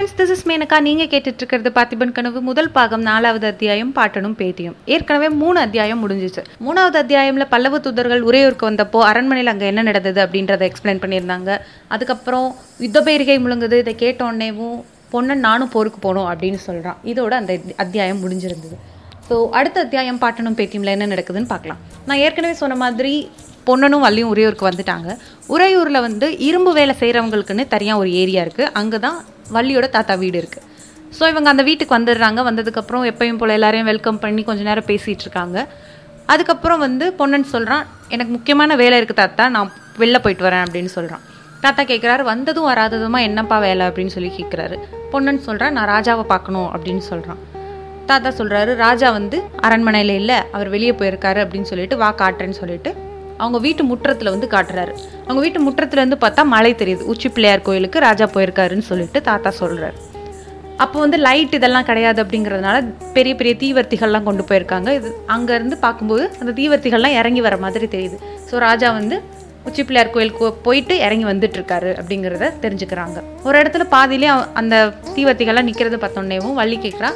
This is Menaka நீங்கள் கேட்டுட்டு இருக்கிறது பார்த்திபன் கனவு. முதல் பாகம் நாலாவது அத்தியாயம் பாட்டனும் பேட்டியும். ஏற்கனவே மூணு அத்தியாயம் முடிஞ்சிச்சு. மூணாவது அத்தியாயம்ல பல்லவ தூதர்கள் உரையூருக்கு வந்தப்போ அரண்மனையில் அங்கே என்ன நடந்தது அப்படின்றத எக்ஸ்பிளைன் பண்ணியிருந்தாங்க. அதுக்கப்புறம் யுத்த பயிர்கை முழுங்குது. இதை கேட்டோடனேவும் பொண்ணன் நானும் போருக்கு போகணும் அப்படின்னு சொல்கிறான் இதோட அந்த அத்தியாயம் முடிஞ்சிருந்தது. ஸோ அடுத்த அத்தியாயம் பாட்டனும் பேட்டியம்ல என்ன நடக்குதுன்னு பார்க்கலாம். நான் ஏற்கனவே சொன்ன மாதிரி பொன்னனும் வள்ளியும் உறையூருக்கு வந்துட்டாங்க. உறையூரில் வந்து இரும்பு வேலை செய்கிறவங்களுக்குன்னு தனியாக ஒரு ஏரியா இருக்குது அங்கே தான் வள்ளியோட தாத்தா வீடு இருக்குது ஸோ இவங்க அந்த வீட்டுக்கு வந்துடுறாங்க. வந்ததுக்கப்புறம் எப்பயும் போல் எல்லாரையும் வெல்கம் பண்ணி கொஞ்சம் நேரம் பேசிகிட்டு இருக்காங்க. அதுக்கப்புறம் வந்து பொண்ணுன்னு சொல்கிறான் எனக்கு முக்கியமான வேலை இருக்குது தாத்தா நான் வெளில போயிட்டு வரேன் அப்படின்னு சொல்கிறான் தாத்தா கேட்குறாரு வந்ததும் வராததுமா என்னப்பா வேலை? அப்படின்னு சொல்லி கேட்குறாரு பொன்னன் சொல்கிறான் நான் ராஜாவை பார்க்கணும் அப்படின்னு சொல்கிறான் தாத்தா சொல்கிறாரு ராஜா வந்து அரண்மனையில் இல்லை அவர் வெளியே போயிருக்காரு அப்படின்னு சொல்லிட்டு வா காட்டுறேன்னு சொல்லிட்டு அவங்க வீட்டு முற்றத்தில் வந்து காட்டுறாரு. அவங்க வீட்டு முற்றத்துலேருந்து பார்த்தா மலை தெரியுது. உச்சி பிள்ளையார் கோயிலுக்கு ராஜா போயிருக்காருன்னு சொல்லிட்டு தாத்தா சொல்கிறாரு அப்போ வந்து லைட் இதெல்லாம் கிடையாது அப்படிங்கிறதுனால பெரிய பெரிய தீவர்த்திகள்லாம் கொண்டு போயிருக்காங்க. இது அங்கேருந்து பார்க்கும்போது அந்த தீவர்த்திகள்லாம் இறங்கி வர மாதிரி தெரியுது. ஸோ ராஜா வந்து உச்சி பிள்ளையார் கோயிலுக்கு போயிட்டு இறங்கி வந்துட்டுருக்காரு அப்படிங்கிறத தெரிஞ்சுக்கிறாங்க. ஒரு இடத்துல பாதியிலே அந்த தீவர்த்திகள்லாம் நிற்கிறத பார்த்தோன்னேவும் வள்ளி கேட்குறா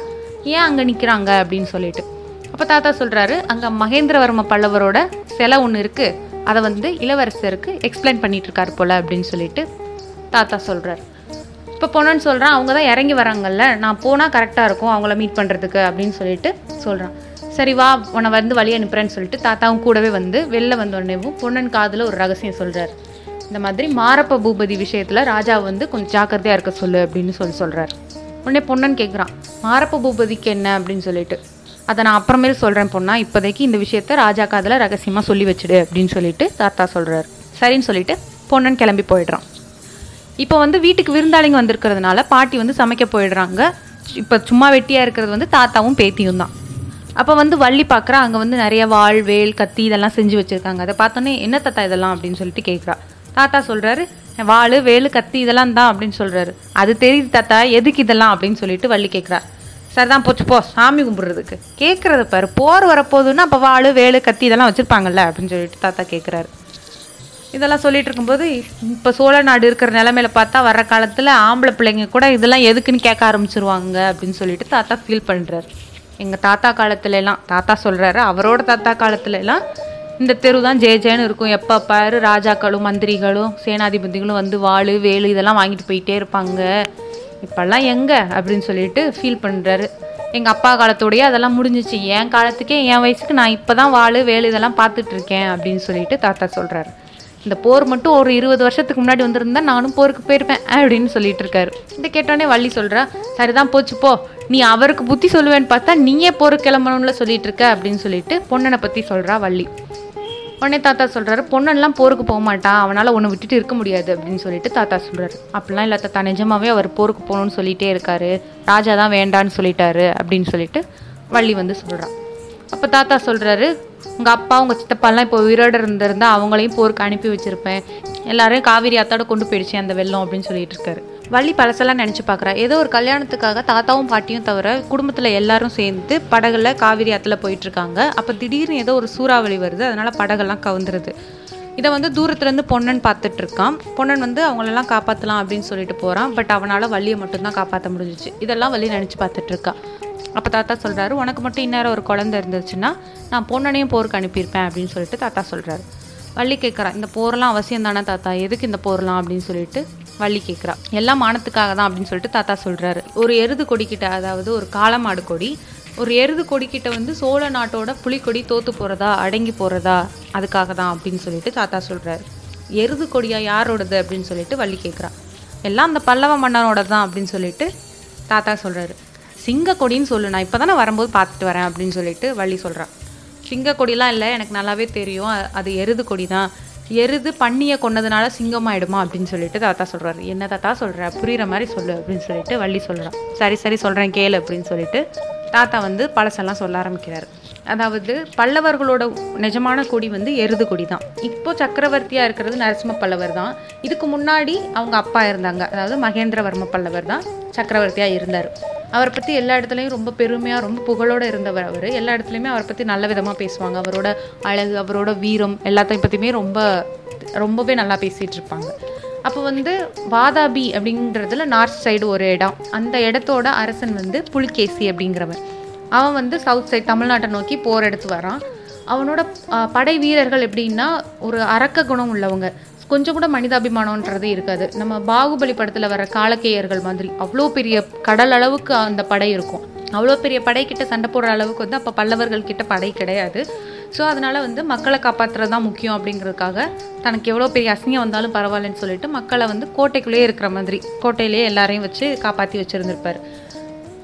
ஏன் அங்கே நிற்கிறாங்க அப்படின்னு சொல்லிட்டு. அப்போ தாத்தா சொல்கிறாரு அங்கே மகேந்திரவர்ம பல்லவரோட சிலை ஒன்று இருக்குது அதை வந்து இளவரசருக்கு எக்ஸ்பிளைன் பண்ணிகிட்ருக்காரு போல் அப்படின்னு சொல்லிட்டு தாத்தா சொல்கிறார் இப்போ போனோன்னு சொல்கிறான் அவங்க தான் இறங்கி வராங்கல்ல நான் போனால் கரெக்டாக இருக்கும் அவங்கள மீட் பண்ணுறதுக்கு அப்படின்னு சொல்லிட்டு சொல்கிறான் சரி வா உன்னை வந்து வழி அனுப்புகிறேன்னு சொல்லிட்டு தாத்தாவும் கூடவே வந்து வெளில வந்த உடனேவும் பொன்னன் காதில் ஒரு ரகசியம் சொல்கிறார் இந்த மாதிரி மாரப்ப பூபதி விஷயத்தில் ராஜா வந்து கொஞ்சம் ஜாக்கிரதையாக இருக்க சொல்லு அப்படின்னு சொல்லி சொல்கிறார் உடனே பொன்னன் கேட்குறான் மாரப்ப பூபதிக்கு என்ன அப்படின்னு சொல்லிட்டு. அதை நான் அப்புறமேல் சொல்கிறேன் பொண்ணா இப்போதைக்கு இந்த விஷயத்த ராஜா காதில் ரகசியமாக சொல்லி வச்சுடு அப்படின்னு சொல்லிட்டு தாத்தா சொல்கிறார் சரின்னு சொல்லிட்டு பொண்ணுன்னு கிளம்பி போயிடுறான். இப்போ வந்து வீட்டுக்கு விருந்தாளிங்க வந்திருக்கிறதுனால பாட்டி வந்து சமைக்க போயிடுறாங்க. இப்போ சும்மா வெட்டியாக இருக்கிறது வந்து தாத்தாவும் பேத்தியும் தான். அப்போ வந்து வள்ளி பார்க்குறா அங்கே வந்து நிறைய வாள் வேல் கத்தி இதெல்லாம் செஞ்சு வச்சுருக்காங்க. அதை பார்த்தோன்னே என்ன தாத்தா இதெல்லாம்? அப்படின்னு சொல்லிட்டு கேட்குறா. தாத்தா சொல்கிறாரு வாள் வேலு கத்தி இதெல்லாம் தான் அப்படின்னு சொல்கிறாரு அது தெரியுது தாத்தா எதுக்கு இதெல்லாம்? அப்படின்னு சொல்லிட்டு வள்ளி கேட்குறா. சரிதான் போச்சு போ. சாமி கும்பிட்றதுக்கு. கேட்குறத பாரு. போர் வரப்போகுதுன்னா அப்போ வாள் வேலு கத்தி இதெல்லாம் வச்சுருப்பாங்கல்ல? அப்படின்னு சொல்லிட்டு தாத்தா கேட்குறாரு இதெல்லாம் சொல்லிட்டு இருக்கும்போது இப்போ சோழ நாடு இருக்கிற நிலமையில பார்த்தா வர்ற காலத்தில் ஆம்பளை பிள்ளைங்க கூட இதெல்லாம் எதுக்குன்னு கேட்க ஆரம்பிச்சிருவாங்க அப்படின்னு சொல்லிட்டு தாத்தா ஃபீல் பண்ணுறாரு எங்கள் தாத்தா காலத்துலலாம் தாத்தா சொல்கிறாரு அவரோட தாத்தா காலத்துலலாம் இந்த தெரு தான் ஜே ஜேன்னு இருக்கும். எப்போ பாரு ராஜாக்களும் மந்திரிகளும் சேனாதிபதிகளும் வந்து வாள் வேலு இதெல்லாம் வாங்கிட்டு போயிட்டே இருப்பாங்க. இப்போல்லாம் எங்கே அப்படின்னு சொல்லிட்டு ஃபீல் பண்ணுறாரு எங்கள் அப்பா காலத்தோடையே அதெல்லாம் முடிஞ்சிச்சு. என் காலத்துக்கே என் வயசுக்கு நான் இப்போ தான் வாள் வேலை இதெல்லாம் பார்த்துட்டு இருக்கேன் அப்படின்னு சொல்லிட்டு தாத்தா சொல்கிறாரு இந்த போர் மட்டும் ஒரு இருபது வருஷத்துக்கு முன்னாடி வந்திருந்தா நானும் போருக்கு போயிருப்பேன் அப்படின்னு சொல்லிட்டு இருக்காரு இதை கேட்டோடனே வள்ளி சொல்கிறா சரிதான் போச்சு போ. நீ அவருக்கு புத்தி சொல்லுவேன்னு பார்த்தா நீயே போருக்கு கிளம்பணும்ல சொல்லிட்டு இருக்க அப்படின்னு சொல்லிட்டு பொண்ணனை பற்றி சொல்கிறா வள்ளி. உடனே தாத்தா சொல்கிறாரு பொண்ணெல்லாம் போருக்கு போக மாட்டான் அவனால் ஒன்று விட்டுட்டு இருக்க முடியாது அப்படின்னு சொல்லிட்டு தாத்தா சொல்கிறாரு அப்படிலாம் இல்லை தாத்தா நிஜமாவே அவர் போருக்கு போகணும்னு சொல்லிட்டே இருக்காரு ராஜா தான் வேண்டான்னு சொல்லிட்டாரு அப்படின்னு சொல்லிட்டு வள்ளி வந்து சொல்கிறான் அப்போ தாத்தா சொல்கிறாரு உங்கள் அப்பா உங்கள் சித்தப்பாலாம் இப்போ உயிரோட இருந்திருந்தா அவங்களையும் போருக்கு அனுப்பி வச்சுருப்பேன். எல்லாரையும் காவிரி ஆத்தாட கொண்டு போயிடுச்சு அந்த வெள்ளம் அப்படின்னு சொல்லிட்டு இருக்காரு. வள்ளி பழசெல்லாம் நினச்சி பார்க்குறா ஏதோ ஒரு கல்யாணத்துக்காக தாத்தாவும் பாட்டியும் தவிர குடும்பத்தில் எல்லாரும் சேர்ந்து படகுல காவிரி ஆற்றுல போயிட்டுருக்காங்க. அப்போ திடீர்னு ஏதோ ஒரு சூறாவளி வருது. அதனால் படகெல்லாம் கவுந்துருது. இதை வந்து தூரத்துலேருந்து பொன்னன் பார்த்துட்டு இருக்கான் பொன்னன் வந்து அவங்களெல்லாம் காப்பாற்றலாம் அப்படின்னு சொல்லிட்டு போகிறான் பட் அவனால் வள்ளியை மட்டும்தான் காப்பாற்ற முடிஞ்சிச்சு. இதெல்லாம் வள்ளி நினச்சி பார்த்துட்டு இருக்கா அப்போ தாத்தா சொல்கிறாரு உனக்கு மட்டும் இந்நேரம் ஒரு குழந்தை இருந்துச்சுன்னா நான் பொண்ணனையும் போருக்கு அனுப்பியிருப்பேன் அப்படின்னு சொல்லிட்டு தாத்தா சொல்கிறாரு வள்ளி கேட்குறான் இந்த போரெலாம் அவசியம் தானே தாத்தா? எதுக்கு இந்த போரெலாம்? அப்படின்னு சொல்லிட்டு வள்ளி கேட்குறா எல்லாம் மானத்துக்காக தான் அப்படின்னு சொல்லிட்டு தாத்தா சொல்கிறாரு ஒரு எருது கொடிக்கிட்ட அதாவது ஒரு காளமாடு கொடி ஒரு எருது கொடிக்கிட்ட வந்து சோழ நாட்டோட புலிக்கொடி தோத்து போகிறதா அடங்கி போகிறதா அதுக்காக தான் அப்படின்னு சொல்லிட்டு தாத்தா சொல்கிறாரு எருது கொடியா யாரோடது? அப்படின்னு சொல்லிட்டு வள்ளி கேட்குறா எல்லாம் அந்த பல்லவ மன்னனோட தான் அப்படின்னு சொல்லிட்டு தாத்தா சொல்கிறாரு சிங்க கொடின்னு சொல்லு நான் இப்போ தானே வரும்போது பார்த்துட்டு வரேன் அப்படின்னு சொல்லிட்டு வள்ளி சொல்கிறான் சிங்க கொடிலாம் இல்லை எனக்கு நல்லாவே தெரியும். அது எருது கொடி தான் எருது பண்ணியை கொன்னதுனால சிங்கமாயிடுமா அப்படின்னு சொல்லிட்டு தாத்தா சொல்கிறாரு என்ன தாத்தா சொல்கிற புரியுற மாதிரி சொல்லு அப்படின்னு சொல்லிட்டு வள்ளி சொல்கிறான் சரி சரி சொல்கிறேன் கேளு அப்படின்னு சொல்லிட்டு தாத்தா வந்து பழசெல்லாம் சொல்ல ஆரம்பிக்கிறாரு. அதாவது பல்லவர்களோட நிஜமான கொடி வந்து எருது கொடி தான் இப்போ சக்கரவர்த்தியாக இருக்கிறது நரசிம்ம பல்லவர் தான். இதுக்கு முன்னாடி அவங்க அப்பா இருந்தாங்க. அதாவது மகேந்திரவர்ம பல்லவர் தான் சக்கரவர்த்தியாக இருந்தார். அவரை பற்றி எல்லா இடத்துலையும் ரொம்ப பெருமையாக ரொம்ப புகழோடு இருந்தவர் அவர். எல்லா இடத்துலையுமே அவரை பற்றி நல்ல விதமாக பேசுவாங்க. அவரோட அழகு அவரோட வீரம் எல்லாத்தையும் பற்றியுமே ரொம்ப ரொம்பவே நல்லா பேசிகிட்டு இருப்பாங்க. அப்போ வந்து வாதாபி அப்படின்றதுல நார்த் சைடு ஒரு இடம். அந்த இடத்தோட அரசன் வந்து புலிகேசி அப்படிங்கிறவன். அவன் வந்து சவுத் சைட் தமிழ்நாட்டை நோக்கி போர் எடுத்து வரான். அவனோட படை வீரர்கள் எப்படின்னா ஒரு அரக்க குணம் உள்ளவங்க. கொஞ்சம் கூட மனிதாபிமானம்ன்றது இருக்காது. நம்ம பாகுபலி படத்தில் வர காலக்கேயர்கள் மாதிரி. அவ்வளோ பெரிய கடல் அளவுக்கு அந்த படை இருக்கும். அவ்வளோ பெரிய படைக்கிட்ட சண்டை போடுற அளவுக்கு வந்து அப்போ பல்லவர்கள் கிட்ட படை கிடையாது. ஸோ அதனால் வந்து மக்களை காப்பாற்றுறது தான் முக்கியம் அப்படிங்கிறதுக்காக தனக்கு எவ்வளோ பெரிய அசிங்கம் வந்தாலும் பரவாயில்லன்னு சொல்லிட்டு மக்களை வந்து கோட்டைக்குள்ளேயே இருக்கிற மாதிரி கோட்டையிலேயே எல்லாரையும் வச்சு காப்பாற்றி வச்சுருந்துருப்பார்.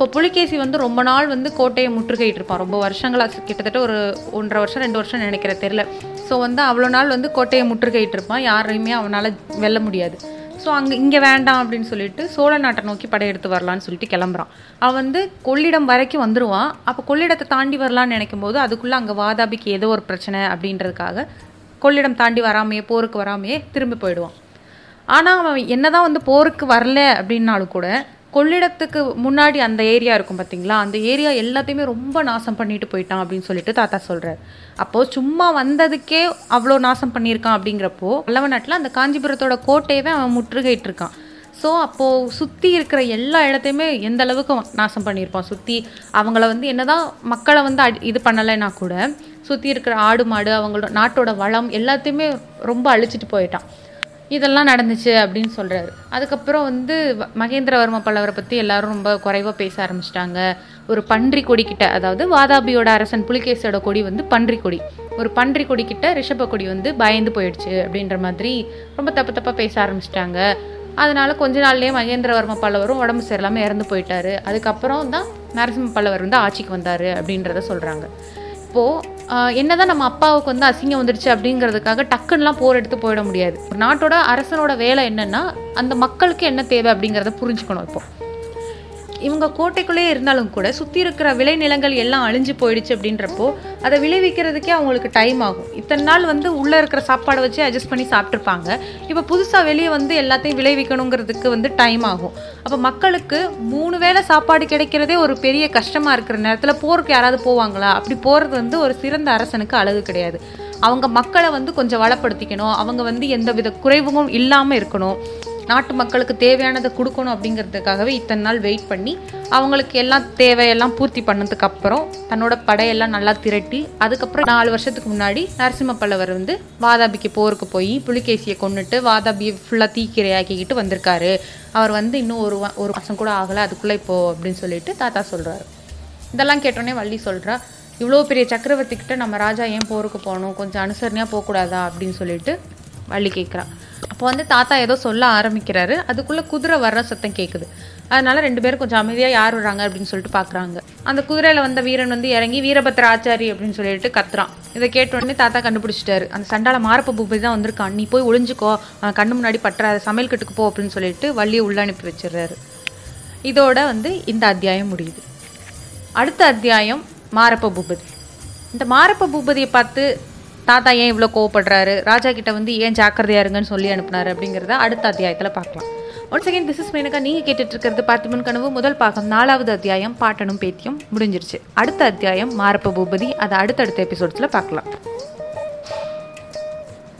இப்போ புலிகேசி வந்து ரொம்ப நாள் வந்து கோட்டையை முற்றுகையிட்டு இருப்பான் ரொம்ப வருஷங்களாக கிட்டத்தட்ட ஒரு ஒன்றரை வருஷம் ரெண்டு வருஷம் நினைக்கிற தெரில ஸோ வந்து அவ்வளோ நாள் வந்து கோட்டையை முற்றுகையிட்டு இருப்பான் யாரையுமே அவனால் வெல்ல முடியாது. ஸோ அங்கே இங்கே வேண்டாம் அப்படின்னு சொல்லிட்டு சோழ நாட்டை நோக்கி படையெடுத்து வரலான்னு சொல்லிட்டு கிளம்புறான். அவன் வந்து கொள்ளிடம் வரைக்கும் வந்துருவான். அப்போ கொள்ளிடத்தை தாண்டி வரலான்னு நினைக்கும் போது அதுக்குள்ளே அங்கே வாதாபிக்கு ஏதோ ஒரு பிரச்சனை அப்படின்றதுக்காக கொள்ளிடம் தாண்டி வராமையே போருக்கு வராமையே திரும்பி போயிடுவான். ஆனால் அவன் என்னதான் வந்து போருக்கு வரல அப்படின்னாலும் கூட கொள்ளிடத்துக்கு முன்னாடி அந்த ஏரியா இருக்கும் பார்த்தீங்களா அந்த ஏரியா எல்லாத்தையுமே ரொம்ப நாசம் பண்ணிட்டு போயிட்டான் அப்படின்னு சொல்லிட்டு தாத்தா சொல்கிறார் அப்போது சும்மா வந்ததுக்கே அவ்வளோ நாசம் பண்ணியிருக்கான் அப்படிங்கிறப்போ பல்லவ நாட்டில் அந்த காஞ்சிபுரத்தோட கோட்டையவே அவன் முற்றுகையிட்டு இருக்கான் ஸோ அப்போது சுற்றி இருக்கிற எல்லா இடத்தையுமே எந்த அளவுக்கு நாசம் பண்ணியிருப்பான்? சுற்றி அவங்கள வந்து என்னதான் மக்களை வந்து அடி- இது பண்ணலைன்னா கூட சுற்றி இருக்கிற ஆடு மாடு அவங்களோட நாட்டோட வளம் எல்லாத்தையுமே ரொம்ப அழிச்சிட்டு போயிட்டான். இதெல்லாம் நடந்துச்சு அப்படின்னு சொல்கிறாரு அதுக்கப்புறம் வந்து வ- மகேந்திரவர்ம பல்லவரை பற்றி எல்லாரும் ரொம்ப குறைவாக பேச ஆரம்பிச்சிட்டாங்க. ஒரு பன்றி கொடி கிட்ட அதாவது வாதாபியோட அரசன் புலிகேசியோட கொடி வந்து பன்றி கொடி. ஒரு பன்றி கொடி கிட்ட ரிஷப கொடி வந்து பயந்து போயிடுச்சு அப்படின்ற மாதிரி ரொம்ப தப்பு தப்பாக பேச ஆரம்பிச்சிட்டாங்க. அதனால கொஞ்ச நாள்லேயே மகேந்திரவர்ம பல்லவரும் உடம்பு சரியில்லாமல் இறந்து போயிட்டாரு. அதுக்கப்புறம் தான் நரசிம்ம பல்லவர் வந்து ஆட்சிக்கு வந்தார் அப்படின்றத சொல்கிறாங்க இப்போது என்னதான் நம்ம அப்பாவுக்கு வந்து அசிங்கம் வந்துடுச்சு அப்படிங்கிறதுக்காக டக்குன்னுலாம் போர் எடுத்து போயிட முடியாது. ஒரு நாட்டோட அரசனோட வேலை என்னன்னா அந்த மக்களுக்கு என்ன தேவை அப்படிங்கிறத புரிஞ்சுக்கணும் இப்போ. இவங்க கோட்டைக்குள்ளே இருந்தாலும் கூட சுற்றி இருக்கிற விளைநிலங்கள் எல்லாம் அழிஞ்சு போயிடுச்சு அப்படின்றப்போ அதை விளைவிக்கிறதுக்கே அவங்களுக்கு டைம் ஆகும். இத்தனை நாள் வந்து உள்ளே இருக்கிற சாப்பாடை வச்சு அட்ஜஸ்ட் பண்ணி சாப்பிட்ருப்பாங்க இப்போ புதுசாக வெளியே வந்து எல்லாத்தையும் விளைவிக்கணுங்கிறதுக்கு வந்து டைம் ஆகும். அப்போ மக்களுக்கு மூணு வேளை சாப்பாடு கிடைக்கிறதே ஒரு பெரிய கஷ்டமாக இருக்கிற நேரத்தில் போருக்கு யாராவது போவாங்களா? அப்படி போகிறது வந்து ஒரு சிறந்த அரசனுக்கு அழகு கிடையாது. அவங்க மக்களை வந்து கொஞ்சம் வளப்படுத்திக்கணும். அவங்க வந்து எந்த வித குறைவும் இல்லாமல் இருக்கணும். நாட்டு மக்களுக்கு தேவையானதை கொடுக்கணும் அப்படிங்கிறதுக்காகவே இத்தனை நாள் வெயிட் பண்ணி அவங்களுக்கு எல்லாம் தேவையெல்லாம் பூர்த்தி பண்ணதுக்கு அப்புறம் தன்னோட படையெல்லாம் நல்லா திரட்டி அதுக்கப்புறம் நாலு வருஷத்துக்கு முன்னாடி நரசிம்ம பல்லவர் வந்து வாதாபிக்கு போருக்கு போய் புலிகேசியை கொண்டுட்டு வாதாபியை ஃபுல்லாக தீக்கிரையாக்கிக்கிட்டு வந்திருக்காரு. அவர் வந்து இன்னும் ஒரு வா- ஒரு மாதம் கூட ஆகலை அதுக்குள்ளே இப்போ அப்படின்னு சொல்லிட்டு தாத்தா சொல்கிறாரு இதெல்லாம் கேட்டோன்னே வள்ளி சொல்கிறா இவ்வளோ பெரிய சக்கரவர்த்தி கிட்ட நம்ம ராஜா ஏன் போருக்கு போகணும்? கொஞ்சம் அனுசரணையாக போகக்கூடாதா? அப்படின்னு சொல்லிட்டு வள்ளி கேட்குறா அப்போ வந்து தாத்தா ஏதோ சொல்ல ஆரம்பிக்கிறாரு. அதுக்குள்ளே குதிரை வர்ற சத்தம் கேட்குது அதனால ரெண்டு பேரும் கொஞ்சம் அமைதியாக யார் வர்றாங்க அப்படின்னு சொல்லிட்டு பார்க்குறாங்க அந்த குதிரையில் வந்த வீரன் வந்து இறங்கி வீரபத்ர ஆச்சாரி அப்படின்னு சொல்லிட்டு கத்துறான். இதை கேட்ட உடனே தாத்தா கண்டுபிடிச்சிட்டாரு. அந்த சண்டால மாரப்ப பூபதி தான் வந்திருக்கான். நீ போய் ஒளிஞ்சுக்கோ. கண்ணு முன்னாடி பற்றாத சமையல் கட்டுக்கு போ அப்படின்னு சொல்லிட்டு வள்ளியை உள்ள அனுப்பி வச்சிடுறாரு. இதோட வந்து இந்த அத்தியாயம் முடியுது. அடுத்த அத்தியாயம் மாரப்ப பூபதி. இந்த மாரப்ப பூபதியை பார்த்து தாத்தா ஏன் இவ்வளோ கோவப்படுறாரு? ராஜா கிட்ட வந்து ஏன் ஜாக்கிரதையா இருங்கன்னு சொல்லி அனுப்புனாரு அப்படிங்கிறத அடுத்த அத்தியாயத்தில் பார்க்கலாம். Once again this is Menaka. நீங்கள் கேட்டுட்டு இருக்கிறது பார்த்திபன் கனவு. முதல் பாகம் நாலாவது அத்தியாயம் பாட்டனும் பேத்தியும் முடிஞ்சிருச்சு. அடுத்த அத்தியாயம் மாரப்ப பூபதி. அதை அடுத்தடுத்த எபிசோட்ஸில் பார்க்கலாம்.